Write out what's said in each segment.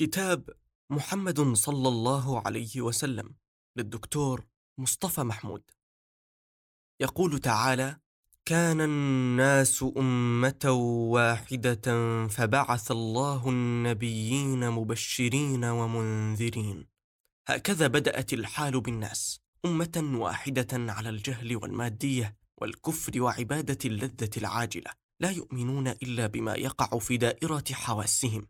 كتاب محمد صلى الله عليه وسلم للدكتور مصطفى محمود. يقول تعالى كان الناس أمة واحدة فبعث الله النبيين مبشرين ومنذرين. هكذا بدأت الحال بالناس أمة واحدة على الجهل والمادية والكفر وعبادة اللذة العاجلة لا يؤمنون إلا بما يقع في دائرة حواسهم.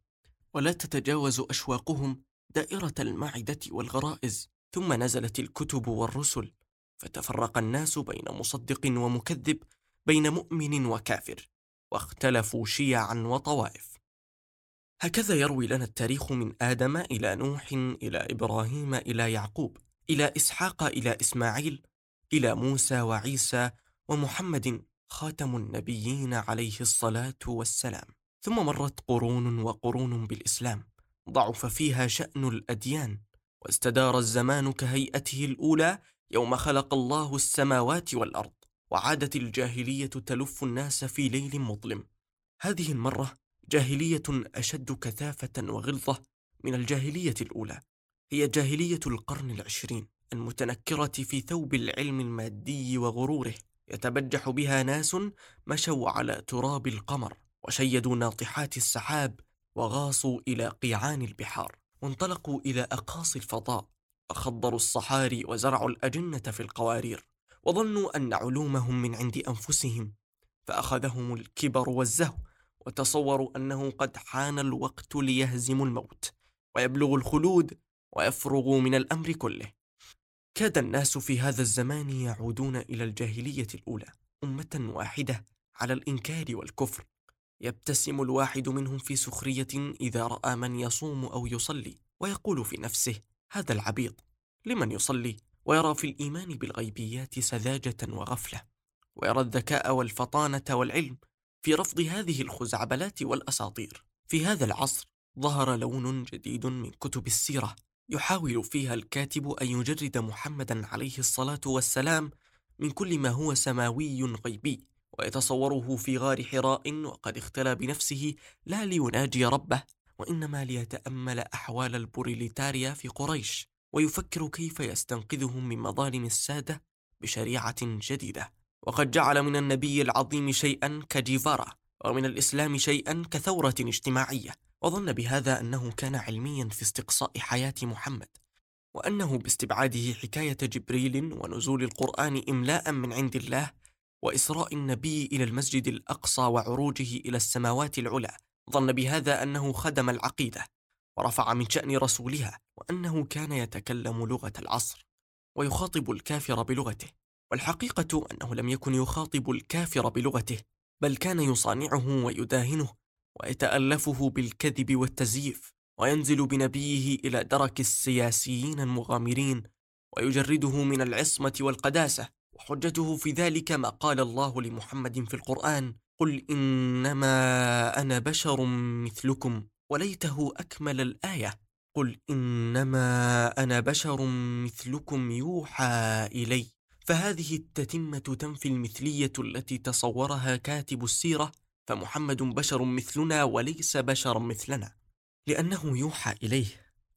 ولا تتجاوز أشواقهم دائرة المعدة والغرائز. ثم نزلت الكتب والرسل. فتفرق الناس بين مصدق ومكذب بين مؤمن وكافر. واختلفوا شيعا وطوائف. هكذا يروي لنا التاريخ من آدم إلى نوح إلى إبراهيم إلى يعقوب إلى إسحاق إلى إسماعيل إلى موسى وعيسى ومحمد خاتم النبيين عليه الصلاة والسلام. ثم مرت قرون وقرون بالإسلام ضعف فيها شأن الأديان واستدار الزمان كهيئته الأولى يوم خلق الله السماوات والأرض وعادت الجاهلية تلف الناس في ليل مظلم. هذه المرة جاهلية أشد كثافة وغلظة من الجاهلية الأولى هي جاهلية القرن العشرين المتنكرة في ثوب العلم المادي وغروره يتبجح بها ناس مشوا على تراب القمر. وشيدوا ناطحات السحاب وغاصوا إلى قيعان البحار. وانطلقوا إلى أقاصي الفضاء فخضروا الصحاري وزرعوا الأجنة في القوارير وظنوا أن علومهم من عند أنفسهم فأخذهم الكبر والزهو وتصوروا أنه قد حان الوقت ليهزموا الموت ويبلغوا الخلود ويفرغوا من الأمر كله. كاد الناس في هذا الزمان يعودون إلى الجاهلية الأولى أمة واحدة على الإنكار والكفر. يبتسم الواحد منهم في سخرية إذا رأى من يصوم أو يصلي ويقول في نفسه هذا العبيط لمن يصلي؟ ويرى في الإيمان بالغيبيات سذاجة وغفلة ويرى الذكاء والفطانة والعلم في رفض هذه الخزعبلات والأساطير. في هذا العصر ظهر لون جديد من كتب السيرة يحاول فيها الكاتب أن يجرد محمدا عليه الصلاة والسلام من كل ما هو سماوي غيبي. ويتصوره في غار حراء وقد اختلى بنفسه لا ليناجي ربه وإنما ليتأمل أحوال البوريليتاريا في قريش ويفكر كيف يستنقذهم من مظالم السادة بشريعة جديدة. وقد جعل من النبي العظيم شيئا كجيفارا ومن الإسلام شيئا كثورة اجتماعية. وظن بهذا أنه كان علميا في استقصاء حياة محمد وأنه باستبعاده حكاية جبريل ونزول القرآن املاء من عند الله وإسراء النبي إلى المسجد الأقصى وعروجه إلى السماوات العلى ظن بهذا أنه خدم العقيدة ورفع من شأن رسولها وأنه كان يتكلم لغة العصر ويخاطب الكافر بلغته والحقيقة أنه لم يكن يخاطب الكافر بلغته بل كان يصانعه ويداهنه ويتألفه بالكذب والتزييف وينزل بنبيه إلى درك السياسيين المغامرين ويجرده من العصمة والقداسة وحجته في ذلك ما قال الله لمحمد في القرآن قل إنما أنا بشر مثلكم وليته أكمل الآية قل إنما أنا بشر مثلكم يوحى إلي فهذه التتمة تنفي المثلية التي تصورها كاتب السيرة فمحمد بشر مثلنا وليس بشرا مثلنا لأنه يوحى إليه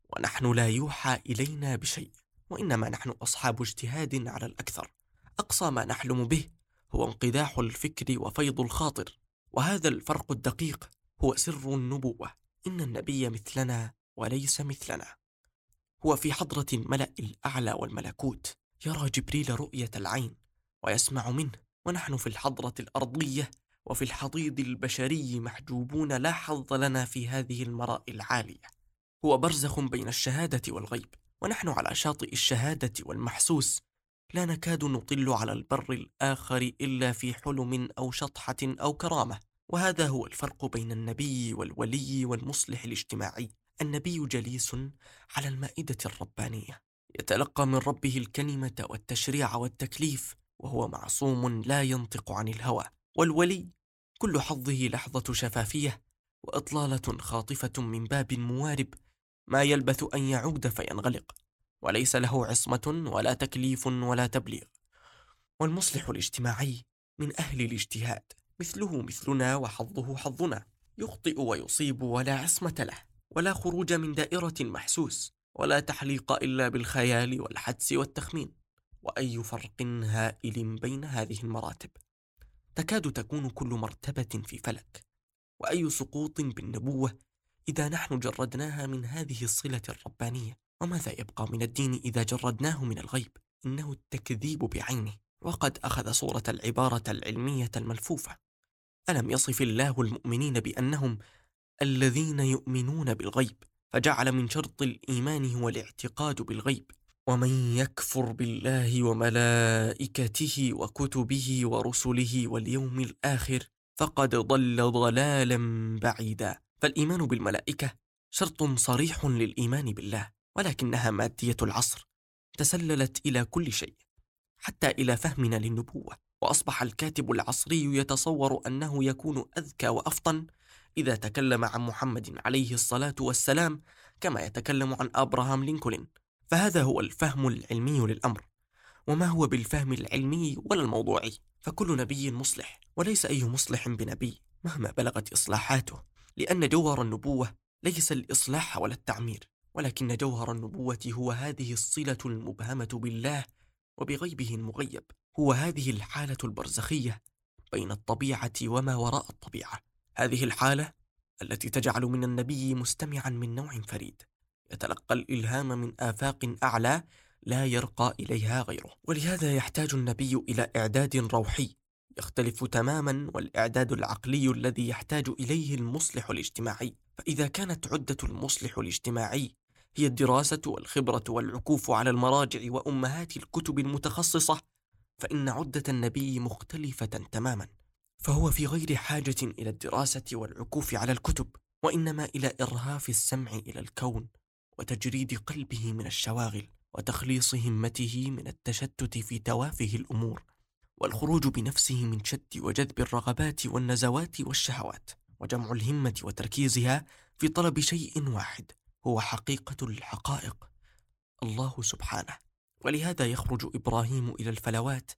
ونحن لا يوحى إلينا بشيء وإنما نحن أصحاب اجتهاد على الأكثر. أقصى ما نحلم به هو انقداح الفكر وفيض الخاطر وهذا الفرق الدقيق هو سر النبوة. إن النبي مثلنا وليس مثلنا. هو في حضرة الملأ الأعلى والملكوت يرى جبريل رؤية العين ويسمع منه ونحن في الحضرة الأرضية وفي الحضيض البشري محجوبون لا حظ لنا في هذه المراء العالية. هو برزخ بين الشهادة والغيب ونحن على شاطئ الشهادة والمحسوس لا نكاد نطل على البر الآخر إلا في حلم أو شطحة أو كرامة. وهذا هو الفرق بين النبي والولي والمصلح الاجتماعي. النبي جليس على المائدة الربانية يتلقى من ربه الكلمة والتشريع والتكليف وهو معصوم لا ينطق عن الهوى. والولي كل حظه لحظة شفافية وإطلالة خاطفة من باب موارب. ما يلبث أن يعود فينغلق. وليس له عصمة ولا تكليف ولا تبليغ. والمصلح الاجتماعي من أهل الاجتهاد مثله مثلنا وحظه حظنا يخطئ ويصيب ولا عصمة له ولا خروج من دائرة محسوس ولا تحليق إلا بالخيال والحدس والتخمين. وأي فرق هائل بين هذه المراتب؟ تكاد تكون كل مرتبة في فلك. وأي سقوط بالنبوة إذا نحن جردناها من هذه الصلة الربانية؟ وماذا يبقى من الدين إذا جردناه من الغيب؟ إنه التكذيب بعينه. وقد أخذ صورة العبارة العلمية الملفوفة. ألم يصف الله المؤمنين بأنهم الذين يؤمنون بالغيب فجعل من شرط الإيمان هو الاعتقاد بالغيب. ومن يكفر بالله وملائكته وكتبه ورسله واليوم الآخر فقد ضل ضلالا بعيدا. فالإيمان بالملائكة شرط صريح للإيمان بالله. ولكنها مادية العصر تسللت إلى كل شيء حتى إلى فهمنا للنبوة وأصبح الكاتب العصري يتصور أنه يكون أذكى وأفطن إذا تكلم عن محمد عليه الصلاة والسلام كما يتكلم عن أبراهام لينكولن. فهذا هو الفهم العلمي للأمر وما هو بالفهم العلمي ولا الموضوعي؟ فكل نبي مصلح وليس أي مصلح بنبي مهما بلغت إصلاحاته لأن جوهر النبوة ليس الإصلاح ولا التعمير. ولكن جوهر النبوة هو هذه الصلة المبهمة بالله وبغيبه المغيب. هو هذه الحالة البرزخية بين الطبيعة وما وراء الطبيعة. هذه الحالة التي تجعل من النبي مستمعا من نوع فريد. يتلقى الإلهام من آفاق أعلى لا يرقى إليها غيره. ولهذا يحتاج النبي إلى إعداد روحي يختلف تماما والإعداد العقلي الذي يحتاج إليه المصلح الاجتماعي. فإذا كانت عدة المصلح الاجتماعي هي الدراسة والخبرة والعكوف على المراجع وأمهات الكتب المتخصصة فإن عدة النبي مختلفة تماما فهو في غير حاجة إلى الدراسة والعكوف على الكتب وإنما إلى إرهاف السمع إلى الكون وتجريد قلبه من الشواغل وتخليص همته من التشتت في توافه الأمور والخروج بنفسه من شد وجذب الرغبات والنزوات والشهوات وجمع الهمة وتركيزها في طلب شيء واحد هو حقيقة الحقائق. الله سبحانه. ولهذا يخرج إبراهيم إلى الفلوات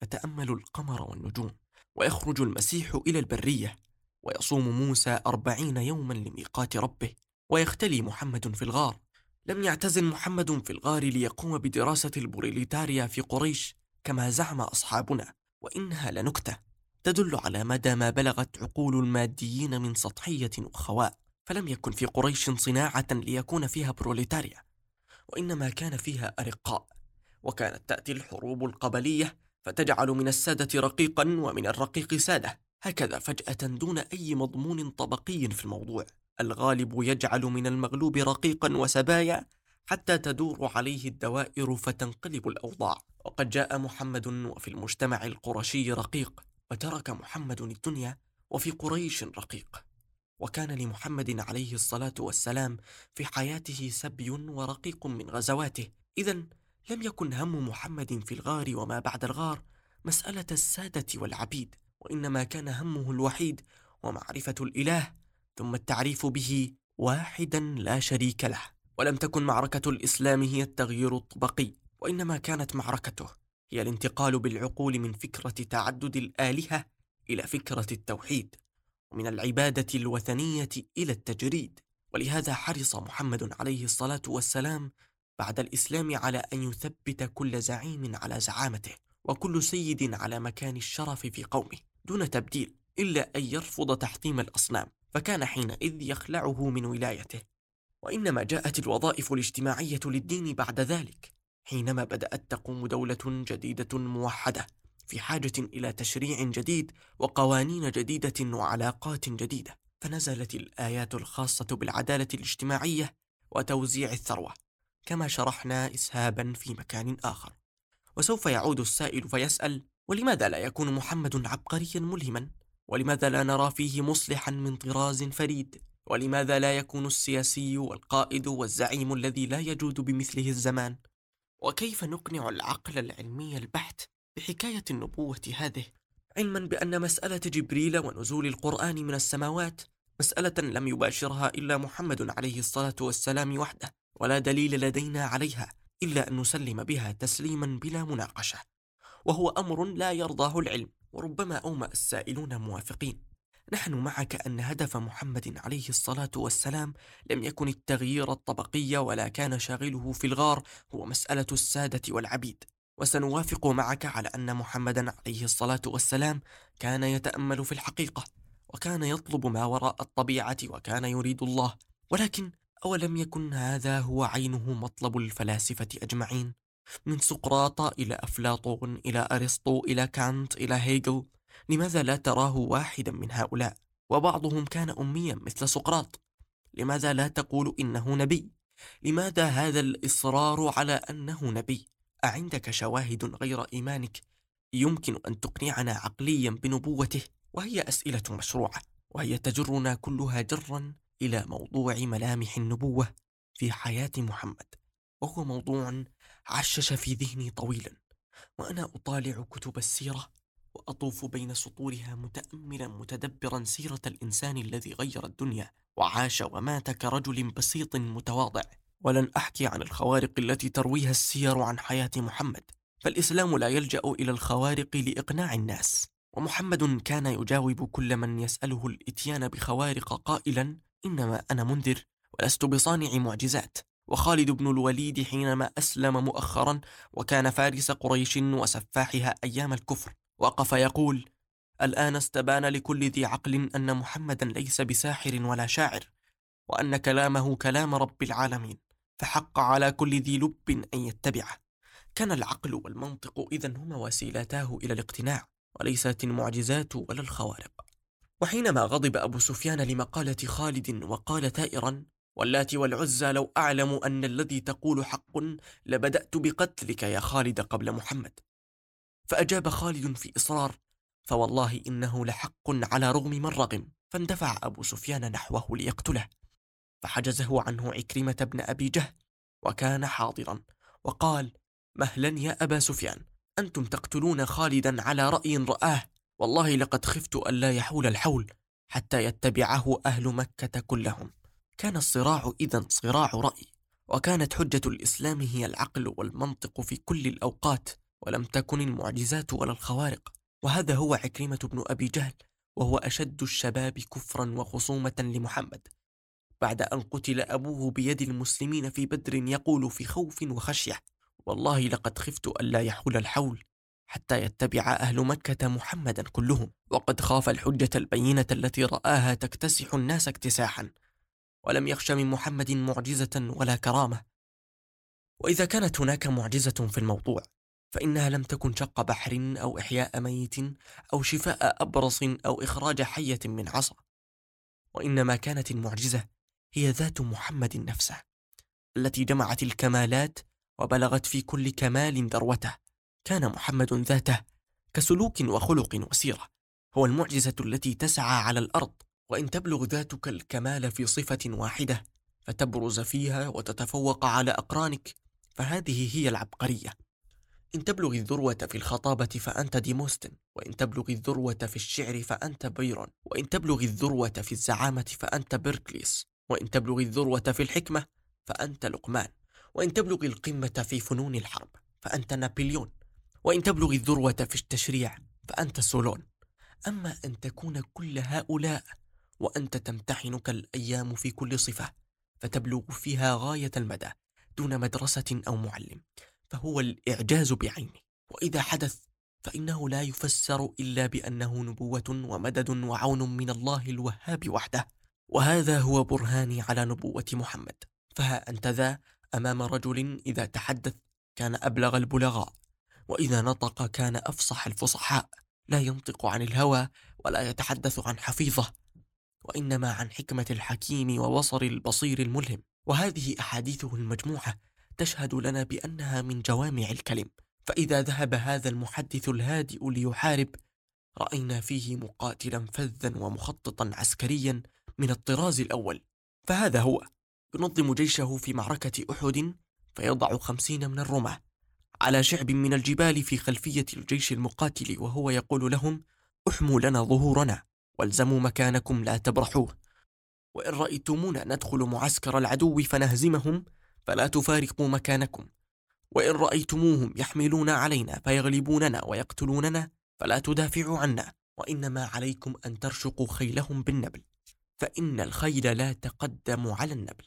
فتأمل القمر والنجوم ويخرج المسيح إلى البرية ويصوم موسى أربعين يوما لميقات ربه ويختلي محمد في الغار. لم يعتزل محمد في الغار ليقوم بدراسة البروليتاريا في قريش كما زعم أصحابنا وإنها لنكتة. تدل على مدى ما بلغت عقول الماديين من سطحية وخواء فلم يكن في قريش صناعة ليكون فيها بروليتاريا وإنما كان فيها أرقاء وكانت تأتي الحروب القبلية فتجعل من السادة رقيقا ومن الرقيق سادة هكذا فجأة دون أي مضمون طبقي في الموضوع. الغالب يجعل من المغلوب رقيقا وسبايا حتى تدور عليه الدوائر فتنقلب الأوضاع. وقد جاء محمد وفي المجتمع القرشي رقيق وترك محمد الدنيا وفي قريش رقيق. وكان لمحمد عليه الصلاة والسلام في حياته سبي ورقيق من غزواته. إذا لم يكن هم محمد في الغار وما بعد الغار مسألة السادة والعبيد وإنما كان همه الوحيد ومعرفة الإله ثم التعريف به واحدا لا شريك له. ولم تكن معركة الإسلام هي التغيير الطبقي وإنما كانت معركته هي الانتقال بالعقول من فكرة تعدد الآلهة إلى فكرة التوحيد. ومن العبادة الوثنية إلى التجريد. ولهذا حرص محمد عليه الصلاة والسلام بعد الإسلام على أن يثبت كل زعيم على زعامته وكل سيد على مكان الشرف في قومه دون تبديل إلا أن يرفض تحطيم الأصنام. فكان حينئذ يخلعه من ولايته. وإنما جاءت الوظائف الاجتماعية للدين بعد ذلك حينما بدأت تقوم دولة جديدة موحدة. في حاجة إلى تشريع جديد وقوانين جديدة وعلاقات جديدة فنزلت الآيات الخاصة بالعدالة الاجتماعية وتوزيع الثروة كما شرحنا إسهابا في مكان آخر. وسوف يعود السائل فيسأل ولماذا لا يكون محمد عبقريا ملهما؟ ولماذا لا نرى فيه مصلحا من طراز فريد؟ ولماذا لا يكون السياسي والقائد والزعيم الذي لا يجود بمثله الزمان؟ وكيف نقنع العقل العلمي البحت بحكاية النبوة هذه. علما بأن مسألة جبريل ونزول القرآن من السماوات مسألة لم يباشرها إلا محمد عليه الصلاة والسلام وحده ولا دليل لدينا عليها إلا أن نسلم بها تسليما بلا مناقشة. وهو أمر لا يرضاه العلم وربما أومأ السائلون موافقين. نحن معك أن هدف محمد عليه الصلاة والسلام لم يكن التغيير الطبقي ولا كان شاغله في الغار هو مسألة السادة والعبيد. وسنوافق معك على أن محمدا عليه الصلاة والسلام كان يتأمل في الحقيقة وكان يطلب ما وراء الطبيعة وكان يريد الله. ولكن أولم يكن هذا هو عينه مطلب الفلاسفة أجمعين؟ من سقراط إلى أفلاطون إلى أرسطو إلى كانت إلى هيجل. لماذا لا تراه واحدا من هؤلاء؟ وبعضهم كان أميا مثل سقراط. لماذا لا تقول إنه نبي؟ لماذا هذا الإصرار على أنه نبي؟ أعندك شواهد غير إيمانك يمكن أن تقنعنا عقليا بنبوته؟ وهي أسئلة مشروعة وهي تجرنا كلها جرا إلى موضوع ملامح النبوة في حياة محمد وهو موضوع عشش في ذهني طويلا وأنا أطالع كتب السيرة وأطوف بين سطورها متأملا متدبرا سيرة الإنسان الذي غير الدنيا وعاش ومات كرجل بسيط متواضع. ولن أحكي عن الخوارق التي ترويها السير عن حياة محمد فالإسلام لا يلجأ إلى الخوارق لإقناع الناس. ومحمد كان يجاوب كل من يسأله الإتيان بخوارق قائلا إنما أنا منذر ولست بصانع معجزات. وخالد بن الوليد حينما أسلم مؤخرا وكان فارس قريش وسفاحها أيام الكفر وقف يقول الآن استبان لكل ذي عقل أن محمدا ليس بساحر ولا شاعر وأن كلامه كلام رب العالمين. فحق على كل ذي لب أن يتبعه. كان العقل والمنطق إذا هما وسيلتاه إلى الاقتناع وليست المعجزات ولا الخوارق. وحينما غضب أبو سفيان لمقالة خالد وقال ثائرا واللات والعزى لو أعلم أن الذي تقول حق لبدأت بقتلك يا خالد قبل محمد. فأجاب خالد في إصرار فوالله إنه لحق على رغم من رغم فاندفع أبو سفيان نحوه ليقتله. فحجزه عنه عكرمة بن أبي جهل وكان حاضرا وقال مهلا يا أبا سفيان أنتم تقتلون خالدا على رأي رآه والله لقد خفت ألا يحول الحول حتى يتبعه أهل مكة كلهم. كان الصراع إذا صراع رأي وكانت حجة الإسلام هي العقل والمنطق في كل الأوقات ولم تكن المعجزات ولا الخوارق. وهذا هو عكرمة بن أبي جهل وهو أشد الشباب كفرا وخصومة لمحمد. بعد أن قتل أبوه بيد المسلمين في بدر يقول في خوف وخشية والله لقد خفت ألا يحول الحول حتى يتبع أهل مكة محمدا كلهم وقد خاف الحجة البينة التي رآها تكتسح الناس اكتساحا ولم يخش من محمد معجزة ولا كرامة. وإذا كانت هناك معجزة في الموضوع فإنها لم تكن شق بحر أو إحياء ميت أو شفاء أبرص أو إخراج حية من عصا وإنما كانت المعجزة هي ذات محمد نفسه التي جمعت الكمالات وبلغت في كل كمال ذروته. كان محمد ذاته كسلوك وخلق وسيرة هو المعجزة التي تسعى على الأرض. وإن تبلغ ذاتك الكمال في صفة واحدة فتبرز فيها وتتفوق على أقرانك فهذه هي العبقرية. إن تبلغ الذروة في الخطابة فأنت ديموستن وإن تبلغ الذروة في الشعر فأنت بيرون وإن تبلغ الذروة في الزعامة فأنت بيركليس. وإن تبلغ الذروة في الحكمة فأنت لقمان وإن تبلغ القمة في فنون الحرب فأنت نابليون وإن تبلغ الذروة في التشريع فأنت سولون. أما أن تكون كل هؤلاء وأنت تمتحنك الأيام في كل صفة فتبلغ فيها غاية المدى دون مدرسة أو معلم فهو الإعجاز بعينه. وإذا حدث فإنه لا يفسر إلا بأنه نبوة ومدد وعون من الله الوهاب وحده. وهذا هو برهاني على نبوة محمد. فها أنت ذا أمام رجل إذا تحدث كان أبلغ البلغاء وإذا نطق كان أفصح الفصحاء. لا ينطق عن الهوى ولا يتحدث عن حفيظة وإنما عن حكمة الحكيم وبصر البصير الملهم. وهذه أحاديثه المجموعة تشهد لنا بأنها من جوامع الكلم. فإذا ذهب هذا المحدث الهادئ ليحارب رأينا فيه مقاتلا فذا ومخططا عسكريا من الطراز الأول. فهذا هو. ينظم جيشه في معركة أحد فيضع خمسين من الرماة على شعب من الجبال في خلفية الجيش المقاتل وهو يقول لهم أحموا لنا ظهورنا والزموا مكانكم لا تبرحوه. وإن رأيتمونا ندخل معسكر العدو فنهزمهم فلا تفارقوا مكانكم. وإن رأيتموهم يحملون علينا فيغلبوننا ويقتلوننا فلا تدافعوا عنا وإنما عليكم أن ترشقوا خيلهم بالنبل. فإن الخيل لا تقدم على النبل.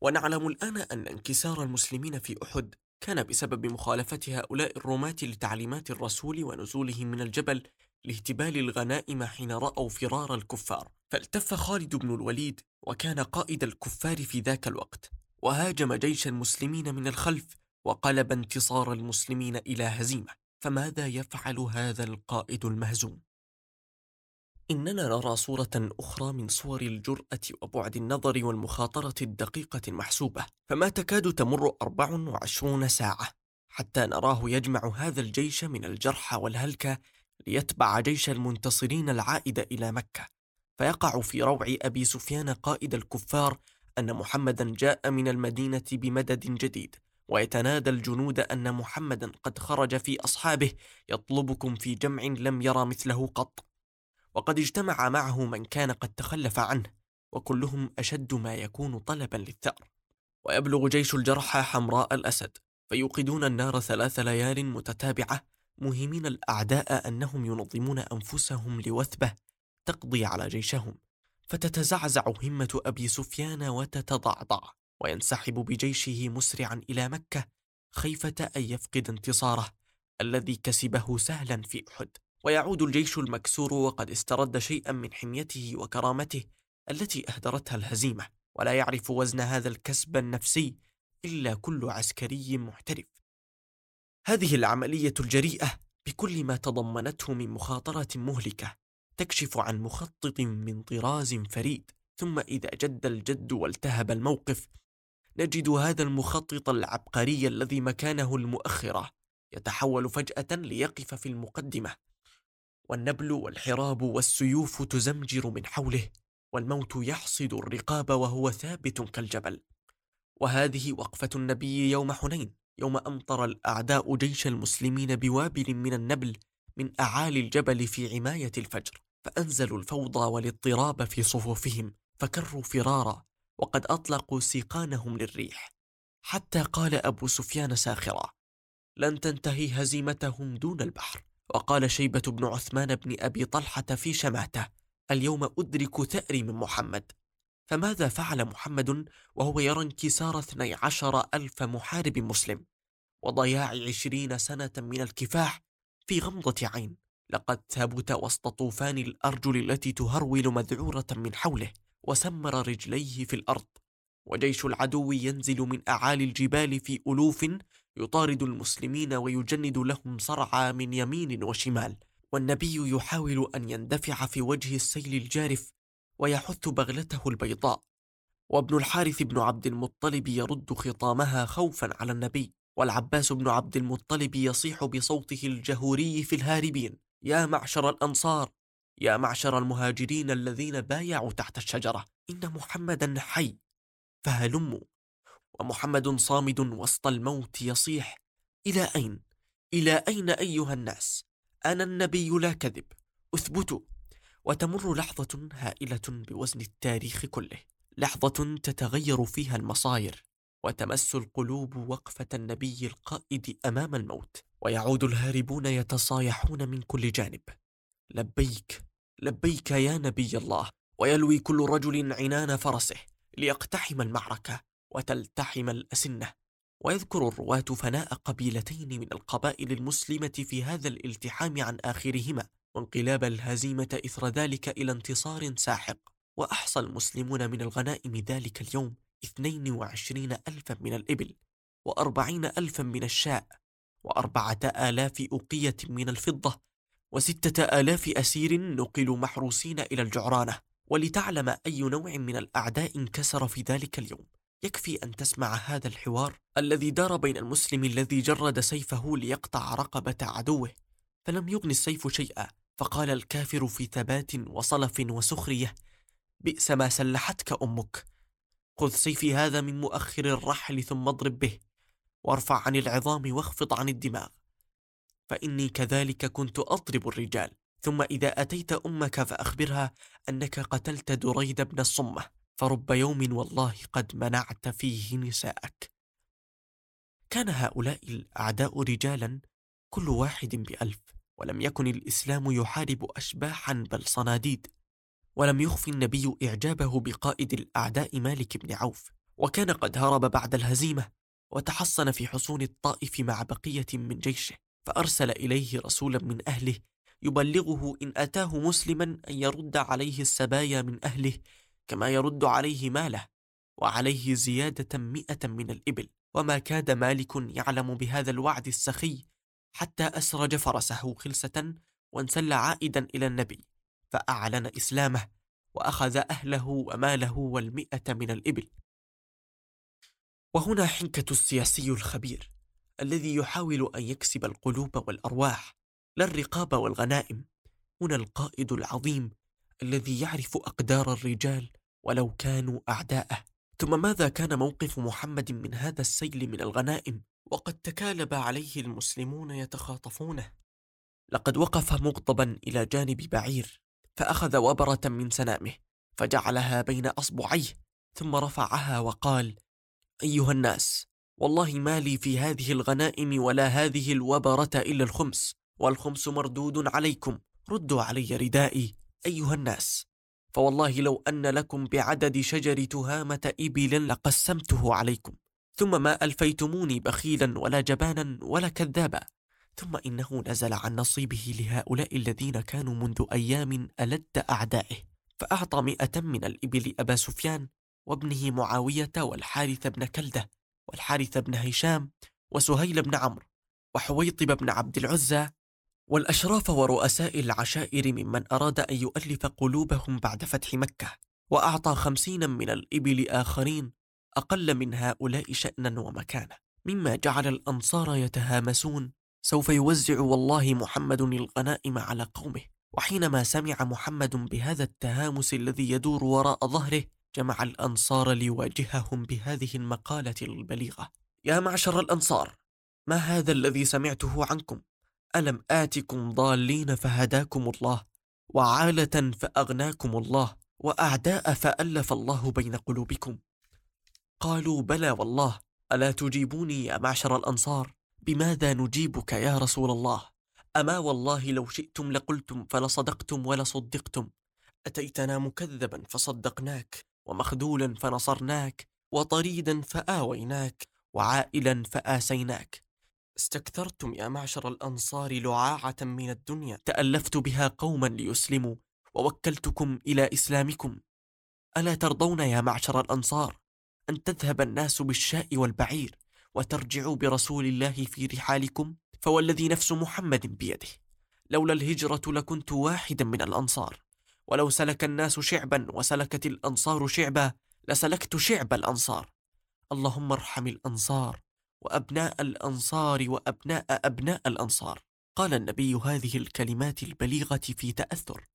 ونعلم الآن أن انكسار المسلمين في أحد كان بسبب مخالفة هؤلاء الرماة لتعليمات الرسول ونزولهم من الجبل لاهتبال الغنائم حين رأوا فرار الكفار. فالتف خالد بن الوليد وكان قائد الكفار في ذاك الوقت. وهاجم جيش المسلمين من الخلف وقلب انتصار المسلمين إلى هزيمة. فماذا يفعل هذا القائد المهزوم؟ إننا نرى صورة أخرى من صور الجرأة وبعد النظر والمخاطرة الدقيقة المحسوبة فما تكاد تمر 24 ساعة حتى نراه يجمع هذا الجيش من الجرحى والهلكة ليتبع جيش المنتصرين العائد إلى مكة. فيقع في روع أبي سفيان قائد الكفار أن محمدا جاء من المدينة بمدد جديد ويتنادى الجنود أن محمدا قد خرج في أصحابه يطلبكم في جمع لم يرى مثله قط. وقد اجتمع معه من كان قد تخلف عنه وكلهم أشد ما يكون طلبا للثأر. ويبلغ جيش الجرحى حمراء الأسد فيوقدون النار ثلاث ليال متتابعة مهمين الأعداء أنهم ينظمون أنفسهم لوثبة تقضي على جيشهم. فتتزعزع همة أبي سفيان وتتضعضع وينسحب بجيشه مسرعا إلى مكة خيفة أن يفقد انتصاره الذي كسبه سهلا في أحد. ويعود الجيش المكسور وقد استرد شيئا من حميته وكرامته التي أهدرتها الهزيمة ولا يعرف وزن هذا الكسب النفسي إلا كل عسكري محترف. هذه العملية الجريئة بكل ما تضمنته من مخاطرة مهلكة تكشف عن مخطط من طراز فريد ثم إذا جد الجد والتهب الموقف نجد هذا المخطط العبقري الذي مكانه المؤخرة يتحول فجأة ليقف في المقدمة. والنبل والحراب والسيوف تزمجر من حوله والموت يحصد الرقاب وهو ثابت كالجبل. وهذه وقفة النبي يوم حنين يوم أمطر الأعداء جيش المسلمين بوابل من النبل من أعالي الجبل في عماية الفجر فأنزلوا الفوضى والاضطراب في صفوفهم فكروا فرارا وقد أطلقوا سيقانهم للريح. حتى قال أبو سفيان ساخرا لن تنتهي هزيمتهم دون البحر. وقال شيبة بن عثمان بن أبي طلحة في شماته اليوم أدرك ثأري من محمد. فماذا فعل محمد وهو يرى انكسار اثني عشر ألف محارب مسلم؟ وضياع عشرين سنة من الكفاح في غمضة عين. لقد ثبت وسط طوفان الأرجل التي تهرول مذعورة من حوله وسمر رجليه في الأرض. وجيش العدو ينزل من أعالي الجبال في ألوف يطارد المسلمين ويجند لهم صرعى من يمين وشمال والنبي يحاول أن يندفع في وجه السيل الجارف ويحث بغلته البيضاء. وابن الحارث بن عبد المطلب يرد خطامها خوفا على النبي والعباس بن عبد المطلب يصيح بصوته الجهوري في الهاربين يا معشر الأنصار يا معشر المهاجرين الذين بايعوا تحت الشجرة إن محمدا حي فهلموا. ومحمد صامد وسط الموت يصيح إلى أين؟ إلى أين أيها الناس؟ أنا النبي لا كذب أثبتوا وتمر لحظة هائلة بوزن التاريخ كله لحظة تتغير فيها المصاير وتمس القلوب وقفة النبي القائد أمام الموت ويعود الهاربون يتصايحون من كل جانب لبيك لبيك يا نبي الله ويلوي كل رجل عنان فرسه ليقتحم المعركة وتلتحم الأسنة. ويذكر الرواة فناء قبيلتين من القبائل المسلمة في هذا الالتحام عن آخرهما وانقلاب الهزيمة إثر ذلك إلى انتصار ساحق. وأحصى المسلمون من الغنائم ذلك اليوم اثنين وعشرين ألفا من الإبل وأربعين ألفا من الشاء وأربعة آلاف أقية من الفضة وستة آلاف أسير نقلوا محروسين إلى الجعرانة. ولتعلم أي نوع من الأعداء انكسر في ذلك اليوم. يكفي أن تسمع هذا الحوار الذي دار بين المسلم الذي جرد سيفه ليقطع رقبة عدوه فلم يغن السيف شيئا فقال الكافر في ثبات وصلف وسخرية بئس ما سلحتك أمك خذ سيفي هذا من مؤخر الرحل ثم اضرب به وارفع عن العظام واخفض عن الدماغ فإني كذلك كنت أضرب الرجال ثم إذا أتيت أمك فأخبرها أنك قتلت دريد بن الصمة فرب يوم والله قد منعت فيه نساءك. كان هؤلاء الأعداء رجالا كل واحد بألف ولم يكن الإسلام يحارب أشباحا بل صناديد ولم يخفي النبي إعجابه بقائد الأعداء مالك بن عوف. وكان قد هرب بعد الهزيمة وتحصن في حصون الطائف مع بقية من جيشه فأرسل إليه رسولا من أهله يبلغه إن أتاه مسلما أن يرد عليه السبايا من أهله كما يرد عليه ماله وعليه زيادة مئة من الإبل وما كاد مالك يعلم بهذا الوعد السخي حتى أسرج فرسه خلسة وانسل عائدا إلى النبي فأعلن إسلامه وأخذ أهله وماله والمئة من الإبل. وهنا حنكة السياسي الخبير الذي يحاول أن يكسب القلوب والأرواح لا الرقاب والغنائم هنا القائد العظيم الذي يعرف أقدار الرجال ولو كانوا أعداءه. ثم ماذا كان موقف محمد من هذا السيل من الغنائم؟ وقد تكالب عليه المسلمون يتخاطفونه. لقد وقف مغضبا إلى جانب بعير فأخذ وبرة من سنامه فجعلها بين أصبعيه ثم رفعها وقال أيها الناس والله ما لي في هذه الغنائم ولا هذه الوبرة إلا الخمس والخمس مردود عليكم ردوا علي ردائي أيها الناس. فوالله لو أن لكم بعدد شجر تهامة إبل لقسمته عليكم ثم ما ألفيتموني بخيلا ولا جبانا ولا كذابا ثم إنه نزل عن نصيبه لهؤلاء الذين كانوا منذ أيام ألد أعدائه. فأعطى مئة من الإبل أبا سفيان وابنه معاوية والحارث بن كلدة والحارث بن هشام وسهيل بن عمرو وحويطب بن عبد العزى والأشراف ورؤساء العشائر ممن أراد أن يؤلف قلوبهم بعد فتح مكة وأعطى خمسين من الإبل آخرين أقل من هؤلاء شأنا ومكانة مما جعل الأنصار يتهامسون سوف يوزع والله محمد الغنائم على قومه. وحينما سمع محمد بهذا التهامس الذي يدور وراء ظهره جمع الأنصار ليواجههم بهذه المقالة البليغة. يا معشر الأنصار ما هذا الذي سمعته عنكم؟ ألم آتكم ضالين فهداكم الله وعالة فأغناكم الله وأعداء فألف الله بين قلوبكم. قالوا بلى والله ألا تجيبوني يا معشر الأنصار؟ بماذا نجيبك يا رسول الله؟ أما والله لو شئتم لقلتم فلصدقتم ولصدقتم. أتيتنا مكذبا فصدقناك ومخذولا فنصرناك وطريدا فآويناك وعائلا فآسيناك. استكثرتم يا معشر الأنصار لعاعة من الدنيا. تألفت بها قوما ليسلموا ووكلتكم إلى إسلامكم. ألا ترضون يا معشر الأنصار أن تذهب الناس بالشاء والبعير وترجعوا برسول الله في رحالكم؟ فوالذي نفس محمد بيده. لولا الهجرة لكنت واحدا من الأنصار. ولو سلك الناس شعبا وسلكت الأنصار شعبا لسلكت شعب الأنصار. اللهم ارحم الأنصار. وأبناء الأنصار وأبناء أبناء الأنصار. قال النبي هذه الكلمات البليغة في تأثر.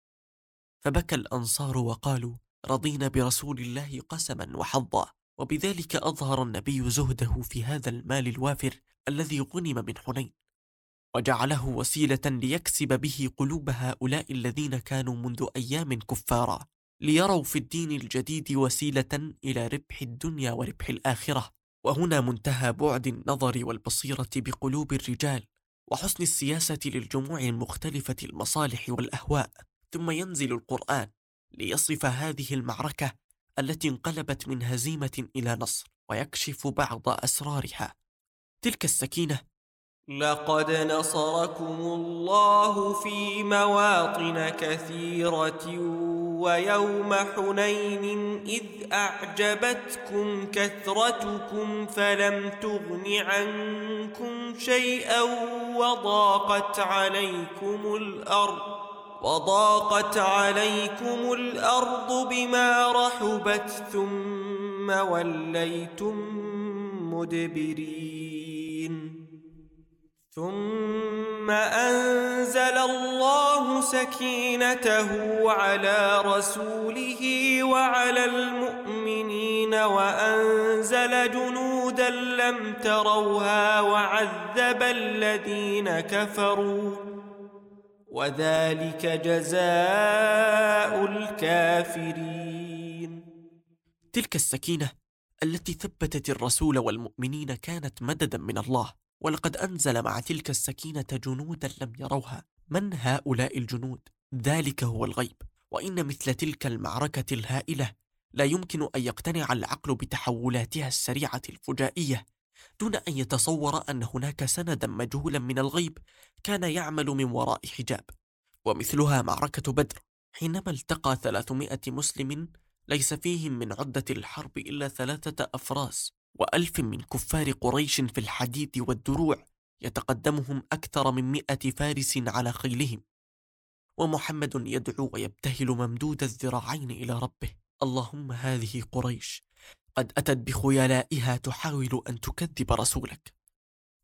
فبكى الأنصار وقالوا رضينا برسول الله قسما وحظا وبذلك أظهر النبي زهده في هذا المال الوافر الذي غنم من حنين وجعله وسيلة ليكسب به قلوب هؤلاء الذين كانوا منذ أيام كفارا ليروا في الدين الجديد وسيلة إلى ربح الدنيا وربح الآخرة. وهنا منتهى بعد النظر والبصيرة بقلوب الرجال وحسن السياسة للجموع المختلفة المصالح والأهواء. ثم ينزل القرآن ليصف هذه المعركة التي انقلبت من هزيمة إلى نصر ويكشف بعض أسرارها. تلك السكينة لقد نصركم الله في مواطن كثيرة ويوم حنين إذ أعجبتكم كثرتكم فلم تغن عنكم شيئا وضاقت عليكم الأرض وضاقت عليكم الأرض بما رحبت ثم وليتم مدبرين ثم أنزل الله سكينته على رسوله وعلى المؤمنين وأنزل جنودا لم تروها وعذب الذين كفروا. وذلك جزاء الكافرين. تلك السكينة التي ثبتت الرسول والمؤمنين كانت مددا من الله. ولقد أنزل مع تلك السكينة جنودا لم يروها. من هؤلاء الجنود؟ ذلك هو الغيب. وإن مثل تلك المعركة الهائلة لا يمكن أن يقتنع العقل بتحولاتها السريعة الفجائية. دون أن يتصور أن هناك سندا مجهولا من الغيب كان يعمل من وراء حجاب. ومثلها معركة بدر. حينما التقى ثلاثمائة مسلم ليس فيهم من عدة الحرب إلا ثلاثة أفراس. وألف من كفار قريش في الحديد والدروع يتقدمهم أكثر من مئة فارس على خيلهم. ومحمد يدعو ويبتهل ممدود الذراعين إلى ربه. اللهم هذه قريش قد أتت بخيلائها تحاول أن تكذب رسولك.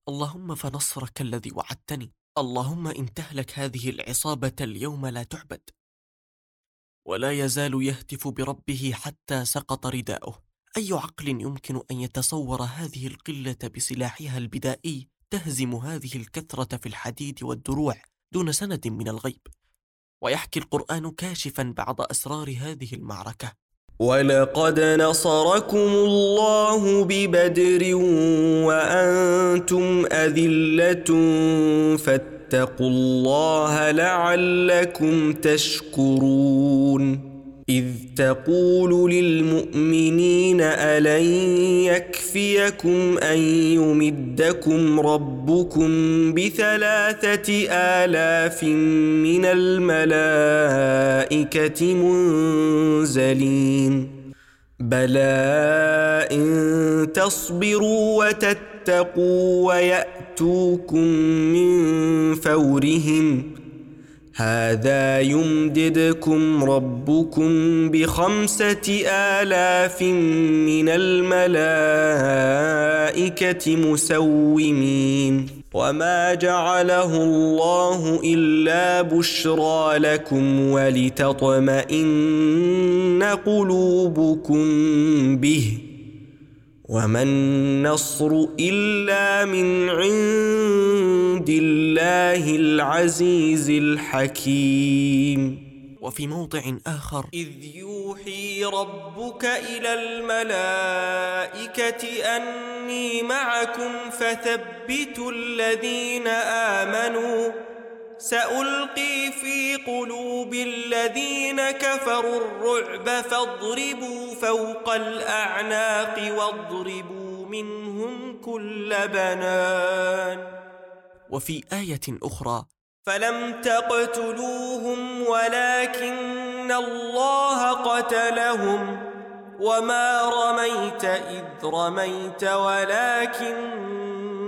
اللهم فنصرك الذي وعدتني. اللهم إن تهلك هذه العصابة اليوم لا تعبد. ولا يزال يهتف بربه حتى سقط رداؤه. أي عقل يمكن أن يتصور هذه القلة بسلاحها البدائي تهزم هذه الكثرة في الحديد والدروع دون سند من الغيب؟ ويحكي القرآن كاشفا بعض أسرار هذه المعركة. ولقد نصركم الله ببدر وأنتم أذلة فاتقوا الله لعلكم تشكرون إذ تقول للمؤمنين ألن يكفيكم أن يمدكم ربكم بثلاثة آلاف من الملائكة منزلين. بلى إن تصبروا وتتقوا ويأتوكم من فورهم هذا يمددكم ربكم بخمسة آلاف من الملائكة مسومين. وما جعله الله إلا بشرى لكم ولتطمئن قلوبكم به. وما النصر إلا من عند الله العزيز الحكيم وفي موضع آخر إذ يوحي ربك إلى الملائكة أني معكم فثبتوا الذين آمنوا سألقي في قلوب الذين كفروا الرعب فاضربوا فوق الأعناق واضربوا منهم كل بنان. وفي آية أخرى فلم تقتلوهم ولكن الله قتلهم. وما رميت إذ رميت ولكن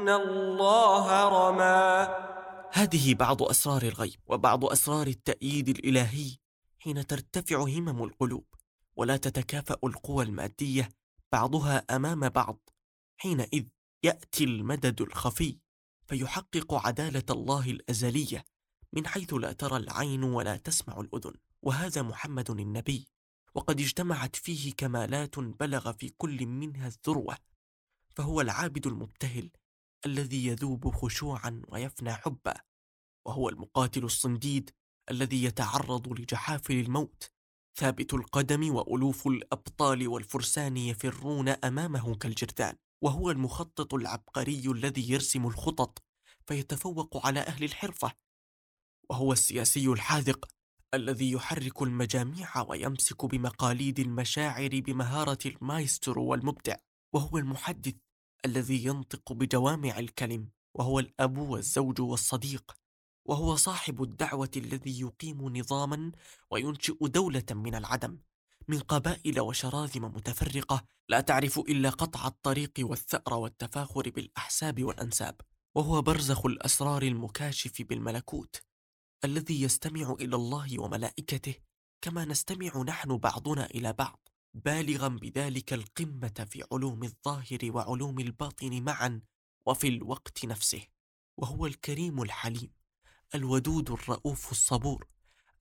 الله رمى. هذه بعض أسرار الغيب وبعض أسرار التأييد الإلهي حين ترتفع همم القلوب ولا تتكافأ القوى المادية بعضها أمام بعض حينئذ يأتي المدد الخفي فيحقق عدالة الله الأزلية من حيث لا ترى العين ولا تسمع الأذن وهذا محمد النبي وقد اجتمعت فيه كمالات بلغ في كل منها الذروة فهو العابد المبتهل الذي يذوب خشوعا ويفنى حبا وهو المقاتل الصنديد الذي يتعرض لجحافل الموت. ثابت القدم وألوف الأبطال والفرسان يفرون أمامه كالجرذان وهو المخطط العبقري الذي يرسم الخطط فيتفوق على أهل الحرفة. وهو السياسي الحاذق الذي يحرك المجاميع ويمسك بمقاليد المشاعر بمهارة المايسترو والمبدع وهو المحدث الذي ينطق بجوامع الكلم وهو الأب والزوج والصديق وهو صاحب الدعوة الذي يقيم نظاما وينشئ دولة من العدم من قبائل وشراذم متفرقة لا تعرف إلا قطع الطريق والثأر والتفاخر بالأحساب والأنساب وهو برزخ الأسرار المكاشف بالملكوت الذي يستمع إلى الله وملائكته كما نستمع نحن بعضنا إلى بعض. بالغا بذلك القمة في علوم الظاهر وعلوم الباطن معا وفي الوقت نفسه وهو الكريم الحليم الودود الرؤوف الصبور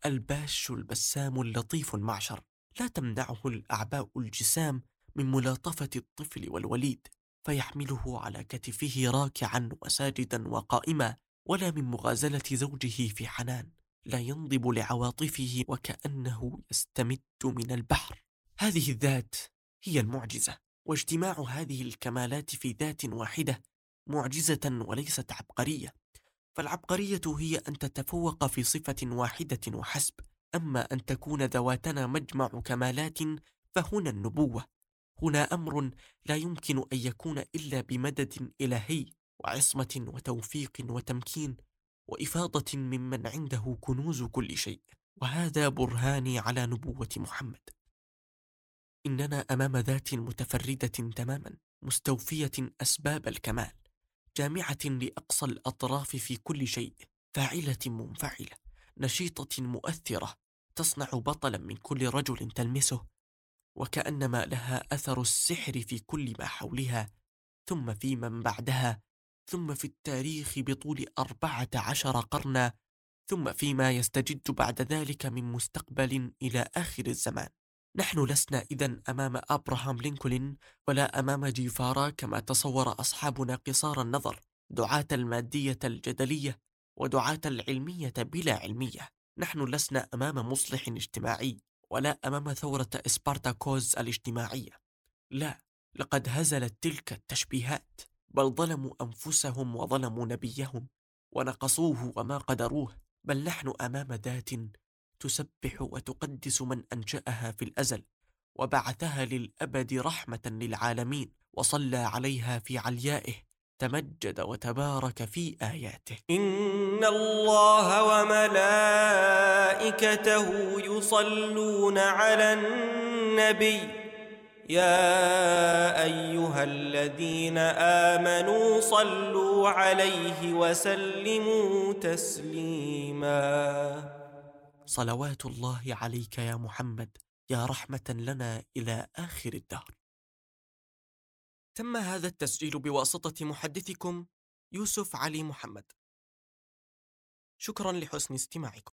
الباش البسام اللطيف المعشر. لا تمنعه الأعباء الجسام من ملاطفة الطفل والوليد فيحمله على كتفه راكعا وساجدا وقائما ولا من مغازلة زوجه في حنان. لا ينضب لعواطفه وكأنه يستمد من البحر. هذه الذات هي المعجزة واجتماع هذه الكمالات في ذات واحدة معجزة وليست عبقرية. فالعبقرية هي أن تتفوق في صفة واحدة وحسب أما أن تكون ذواتنا مجمع كمالات فهنا النبوة. هنا أمر لا يمكن أن يكون إلا بمدد إلهي وعصمة وتوفيق وتمكين وإفاضة ممن عنده كنوز كل شيء وهذا برهاني على نبوة محمد. إننا أمام ذات متفردة تماما مستوفية أسباب الكمال جامعة لأقصى الأطراف في كل شيء فاعلة منفعلة نشيطة مؤثرة تصنع بطلا من كل رجل تلمسه وكأنما لها أثر السحر في كل ما حولها ثم في من بعدها ثم في التاريخ بطول أربعة عشر قرنا ثم فيما يستجد بعد ذلك من مستقبل إلى آخر الزمان. نحن لسنا إذا أمام أبراهام لينكولن ولا أمام جيفارا كما تصور أصحابنا قصار النظر دعاة المادية الجدلية ودعاة العلمية بلا علمية. نحن لسنا أمام مصلح اجتماعي ولا أمام ثورة إسبارتاكوز الاجتماعية. لا لقد هزلت تلك التشبيهات بل ظلموا أنفسهم وظلموا نبيهم ونقصوه وما قدروه بل نحن أمام ذات تسبح وتقدس من أنشأها في الأزل وبعثها للأبد رحمة للعالمين وصلى عليها في عليائه تمجد وتبارك في آياته. إن الله وملائكته يصلون على النبي. يا أيها الذين آمنوا صلوا عليه وسلموا تسليماً. صلوات الله عليك يا محمد يا رحمة لنا إلى آخر الدهر. تم هذا التسجيل بواسطة محدثكم يوسف علي محمد. شكرا لحسن استماعكم.